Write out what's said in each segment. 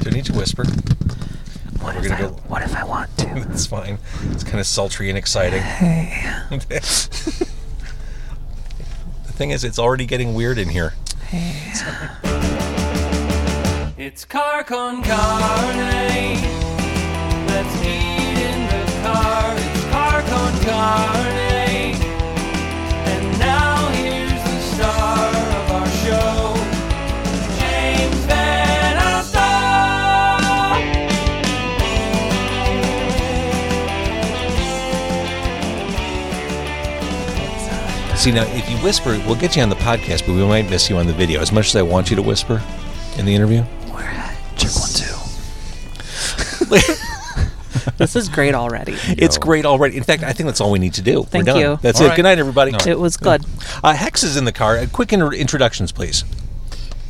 Don't need to whisper. What We're if, gonna I, go- what if I want to? It's fine. It's kind of sultry and exciting. Hey, the thing is, it's already getting weird in here. hey. It's car con carne. See, now, if you whisper, we'll get you on the podcast, but we might miss you on the video. As much as I want you to whisper in the interview. We're at check one two. This is great already. It's great already. In fact, I think that's all we need to do. Thank We're done. you. That's All it. right. Good night, everybody. It was good. Uh, Hex is in the car. Quick inter- introductions, please.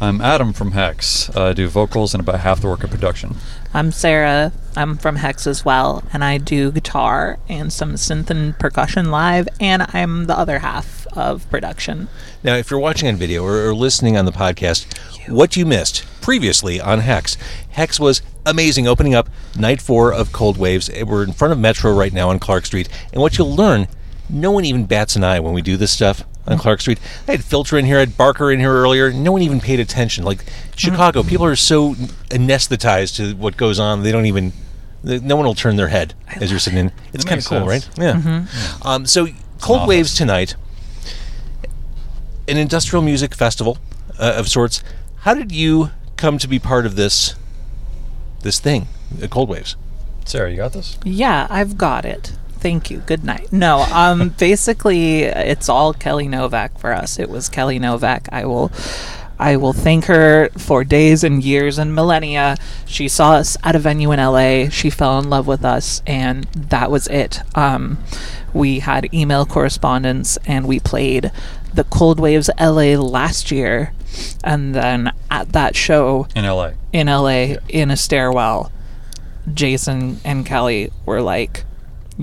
I'm Adam from Hex. Uh, I do vocals and about half the work of production. I'm Sarah. I'm from Hex as well, and I do guitar and some synth and percussion live, and I'm the other half of production. Now, if you're watching on video or, or listening on the podcast, what you missed previously on Hex, Hex was amazing opening up night four of Cold Waves. Eh, We're in front of Metro right now on Clark Street. And what you'll learn, no one even bats an eye when we do this stuff on Clark Street. I had Filter in here, I had Barker in here earlier. No one even paid attention. Like Chicago, people are so anesthetized to what goes on, they don't even. No one will turn their head as you're sitting in. It's kind of cool, right? sense. Yeah. Um, so, Cold. Waves tonight an industrial music festival uh, of sorts. How did you come to be part of this this thing, uh, Cold Waves? Sarah, you got this? Yeah, I've got it. Thank you. Good night. No, um, basically, it's all Kelly Novak for us. It was Kelly Novak. I will, I will thank her for days and years and millennia. She saw us at a venue in LA. She fell in love with us, and that was it. Um, we had email correspondence, and we played the Cold Waves LA last year, and then at that show In LA. in LA in a stairwell, Jason and Kelly were like,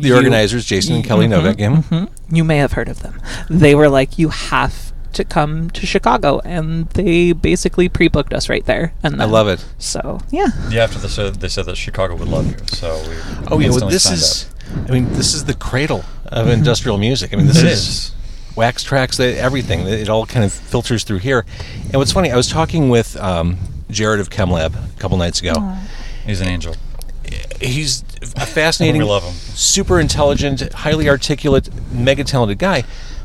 The "You- organizers, Jason and Kelly Mhm, Novak. Yeah. mhm. You may have heard of them. They were like, you have to come to Chicago, and they basically pre-booked us right there. And I love it. So yeah, Yeah, after they said, they said that Chicago would love you, so we. Oh yeah, well, this is. up. I mean, this is the cradle of industrial music. I mean, this It is, is. Wax Trax, everything. It all kind of filters through here. And what's funny, I was talking with um, Jared of ChemLab a couple nights ago. He's an angel. He's a fascinating, We love him. super intelligent, highly articulate, mega talented guy.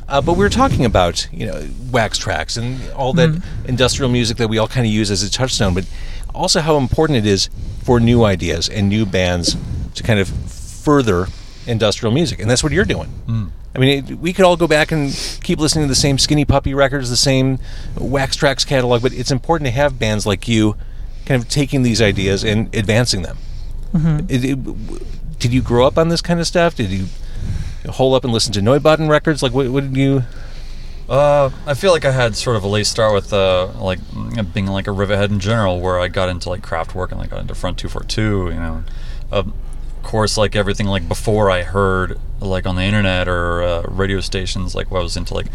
Uh, but we were talking about you know Wax Trax and all that industrial music that we all kind of use as a touchstone, but also how important it is for new ideas and new bands to kind of further industrial music, and that's what you're doing. I mean, it, we could all go back and keep listening to the same Skinny Puppy records, the same Wax Trax catalog, but it's important to have bands like you kind of taking these ideas and advancing them. It- it- did you grow up on this kind of stuff? Did you hole up and listen to Neubauten records? Like, what, what did you? Uh, I feel like I had sort of a late start with uh, like being like a rivethead in general, where I got into like Kraftwerk and like got into Front 242. You know, of course, like everything like before I heard like on the internet or uh, radio stations, like what I was into like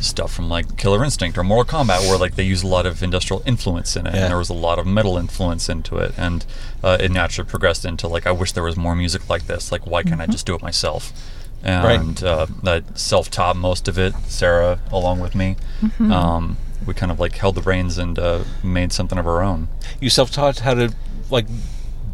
stuff from like Killer Instinct or Mortal Kombat, where like they use a lot of industrial influence in it, Yeah. and there was a lot of metal influence into it, and uh, it naturally progressed into like I wish there was more music like this. Like, why can't I just do it myself? and uh, that self-taught most of it. Sarah, along with me, um, we kind of like held the reins and uh, made something of our own. You self-taught how to like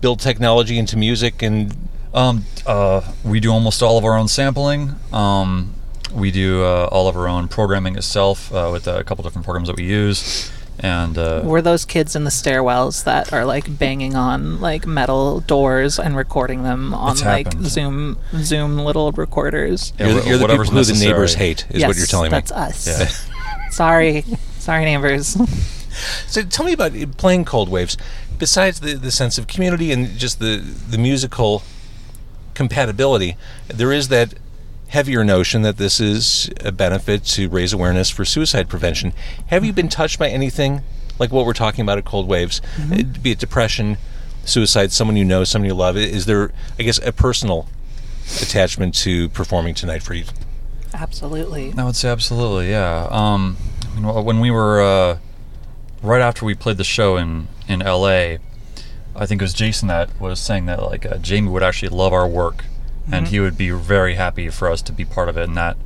build technology into music and Um, uh, we do almost all of our own sampling. Um, we do uh, all of our own programming itself uh, with a couple different programs that we use, and uh, we're those kids in the stairwells that are like banging on like metal doors and recording them on like happened. Zoom Zoom little recorders. yeah, you're, the- you're the people whatever's who the neighbors hate, is yes, what you're telling me. that's us. Yeah. Sorry, sorry, neighbors. So tell me about playing Cold Waves. Besides the, the sense of community and just the, the musical compatibility, there is that heavier notion that this is a benefit to raise awareness for suicide prevention. Have you been touched by anything like what we're talking about at Cold Waves, Uh, be it depression, suicide, someone you know, someone you love? Is there, I guess, a personal attachment to performing tonight for you? Absolutely. I would say absolutely, yeah. Um, I mean, wh- when we were uh, right after we played the show in in L.A., I think it was Jason that was saying that like uh, Jamie would actually love our work, and he would be very happy for us to be part of it. And that,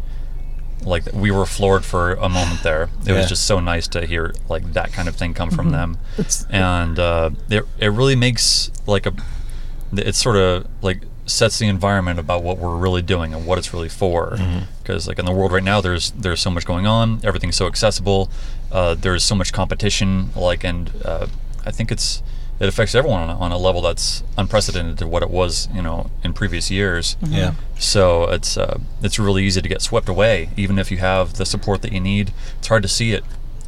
like, we were floored for a moment there. It Yeah. was just so nice to hear like that kind of thing come from them, It's- and uh, it it really makes like a, it sort of like sets the environment about what we're really doing and what it's really for. Because like in the world right now, there's there's so much going on. Everything's so accessible. Uh, there's so much competition. Like and uh, I think it's it affects everyone on a, on a level that's unprecedented to what it was, you know, in previous years. Yeah. So it's uh, it's really easy to get swept away, even if you have the support that you need. It's hard to see it.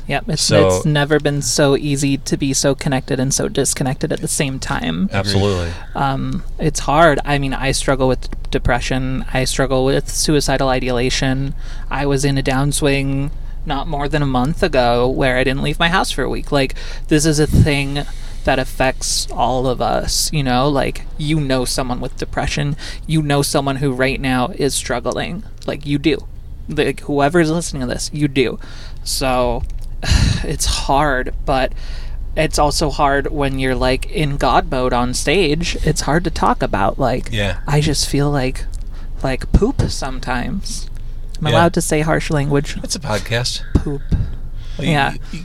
Yep, it's, So- it's never been so easy to be so connected and so disconnected at the same time. Absolutely. Um, it's hard. I mean, I struggle with depression. I struggle with suicidal ideation. I was in a downswing not more than a month ago where I didn't leave my house for a week. Like, this is a thing that affects all of us. You know, like, you know someone with depression, you know someone who right now is struggling. Like, you do. Like, whoever's listening to this, you do. So, it's hard, but it's also hard when you're like in god mode on stage it's hard to talk about like Yeah. i just feel like like poop sometimes am i Yeah. allowed to say harsh language It's a podcast. poop Well, you- Yeah. You, you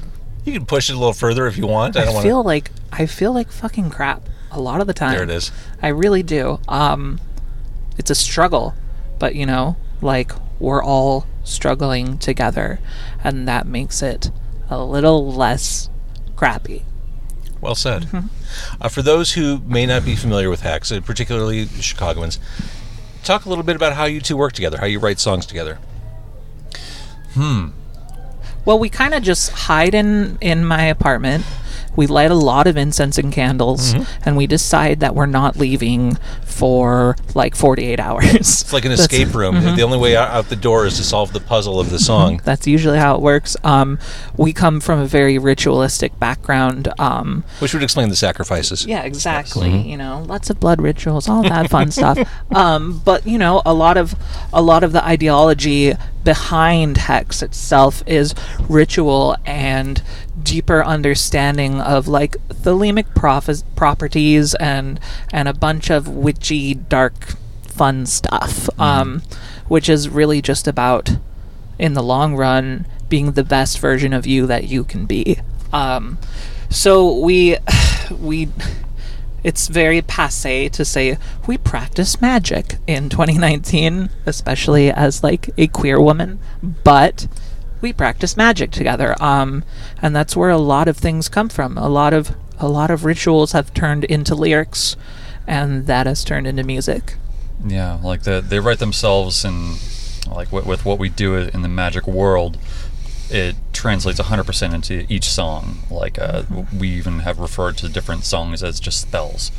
can push it a little further if you want. I i, don't want feel like i feel like fucking crap a lot of the time There it is. i really do um it's a struggle but you know like we're all struggling together and that makes it a little less crappy Well said. Mm-hmm. Uh, for those who may not be familiar with Hex, uh, particularly Chicagoans, talk a little bit about how you two work together, how you write songs together. Well, we kind of just hide in in my apartment. We light a lot of incense and candles, Mm-hmm. and we decide that we're not leaving for like 48 hours. It's like an escape room. Mm-hmm. The only way out, out the door is to solve the puzzle of the song. That's usually how it works. Um, we come from a very ritualistic background. Um, Which would explain the sacrifices. Yeah, exactly. You know, lots of blood rituals, all that fun stuff. Um, but you know, a lot of a lot of the ideology behind hex itself is ritual and deeper understanding of like thelemic prophes- properties and and a bunch of witchy dark fun stuff um, which is really just about in the long run being the best version of you that you can be. Um, so we we it's very passe to say we practice magic in 2019 especially as like a queer woman but we practice magic together. Um, and that's where a lot of things come from. A lot of a lot of rituals have turned into lyrics and that has turned into music Yeah, like the, they write themselves and like with, with what we do in the magic world, it translates 100% into each song. Like uh, we even have referred to different songs as just spells.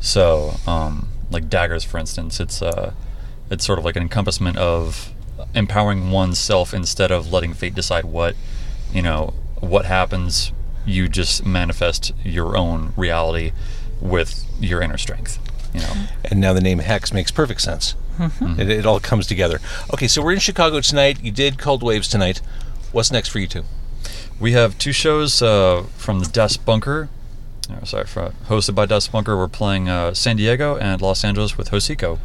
So, um, like daggers, for instance, it's uh, it's sort of like an encompassment of empowering oneself instead of letting fate decide what you know what happens. You just manifest your own reality with your inner strength. You know. And now the name Hex makes perfect sense. Mm-hmm. It, it all comes together. Okay, so we're in Chicago tonight. You did Cold Waves tonight. What's next for you two? We have two shows uh, from the Dust Bunker. uh, sorry, for, hosted by Dust Bunker. We're playing uh, San Diego and Los Angeles with Hocico.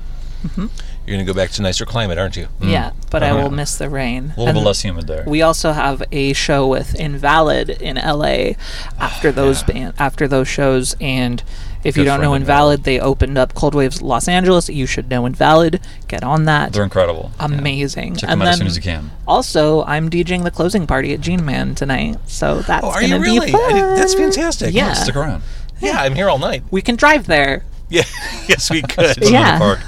Mm-hmm. You're going to go back to nicer climate, aren't you? Mm. yeah but i Oh, will uh-huh. miss the rain A little And bit less humid there. We also have a show with Invalid in LA oh, after those ban- after those shows and if you don't know friend Invalid, they opened up Cold Waves Los Angeles. You should know Invalid. Get on that. They're incredible. Yeah. Amazing. Check and them out as soon as you can. Also, I'm DJing the closing party at G-Man tonight, so oh, that's Oh, gonna you be really? fun. I did- that's fantastic. Yeah. Stick around. Yeah, I'm here all night. We can drive there. Yeah, yes, we could. Yeah. park.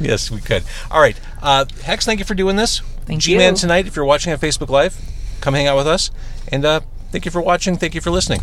Yes, we could. All right. Uh, Hex, thank you for doing this. Thank G-Man you. tonight, if you're watching on Facebook Live, come hang out with us. And uh, thank you for watching. Thank you for listening.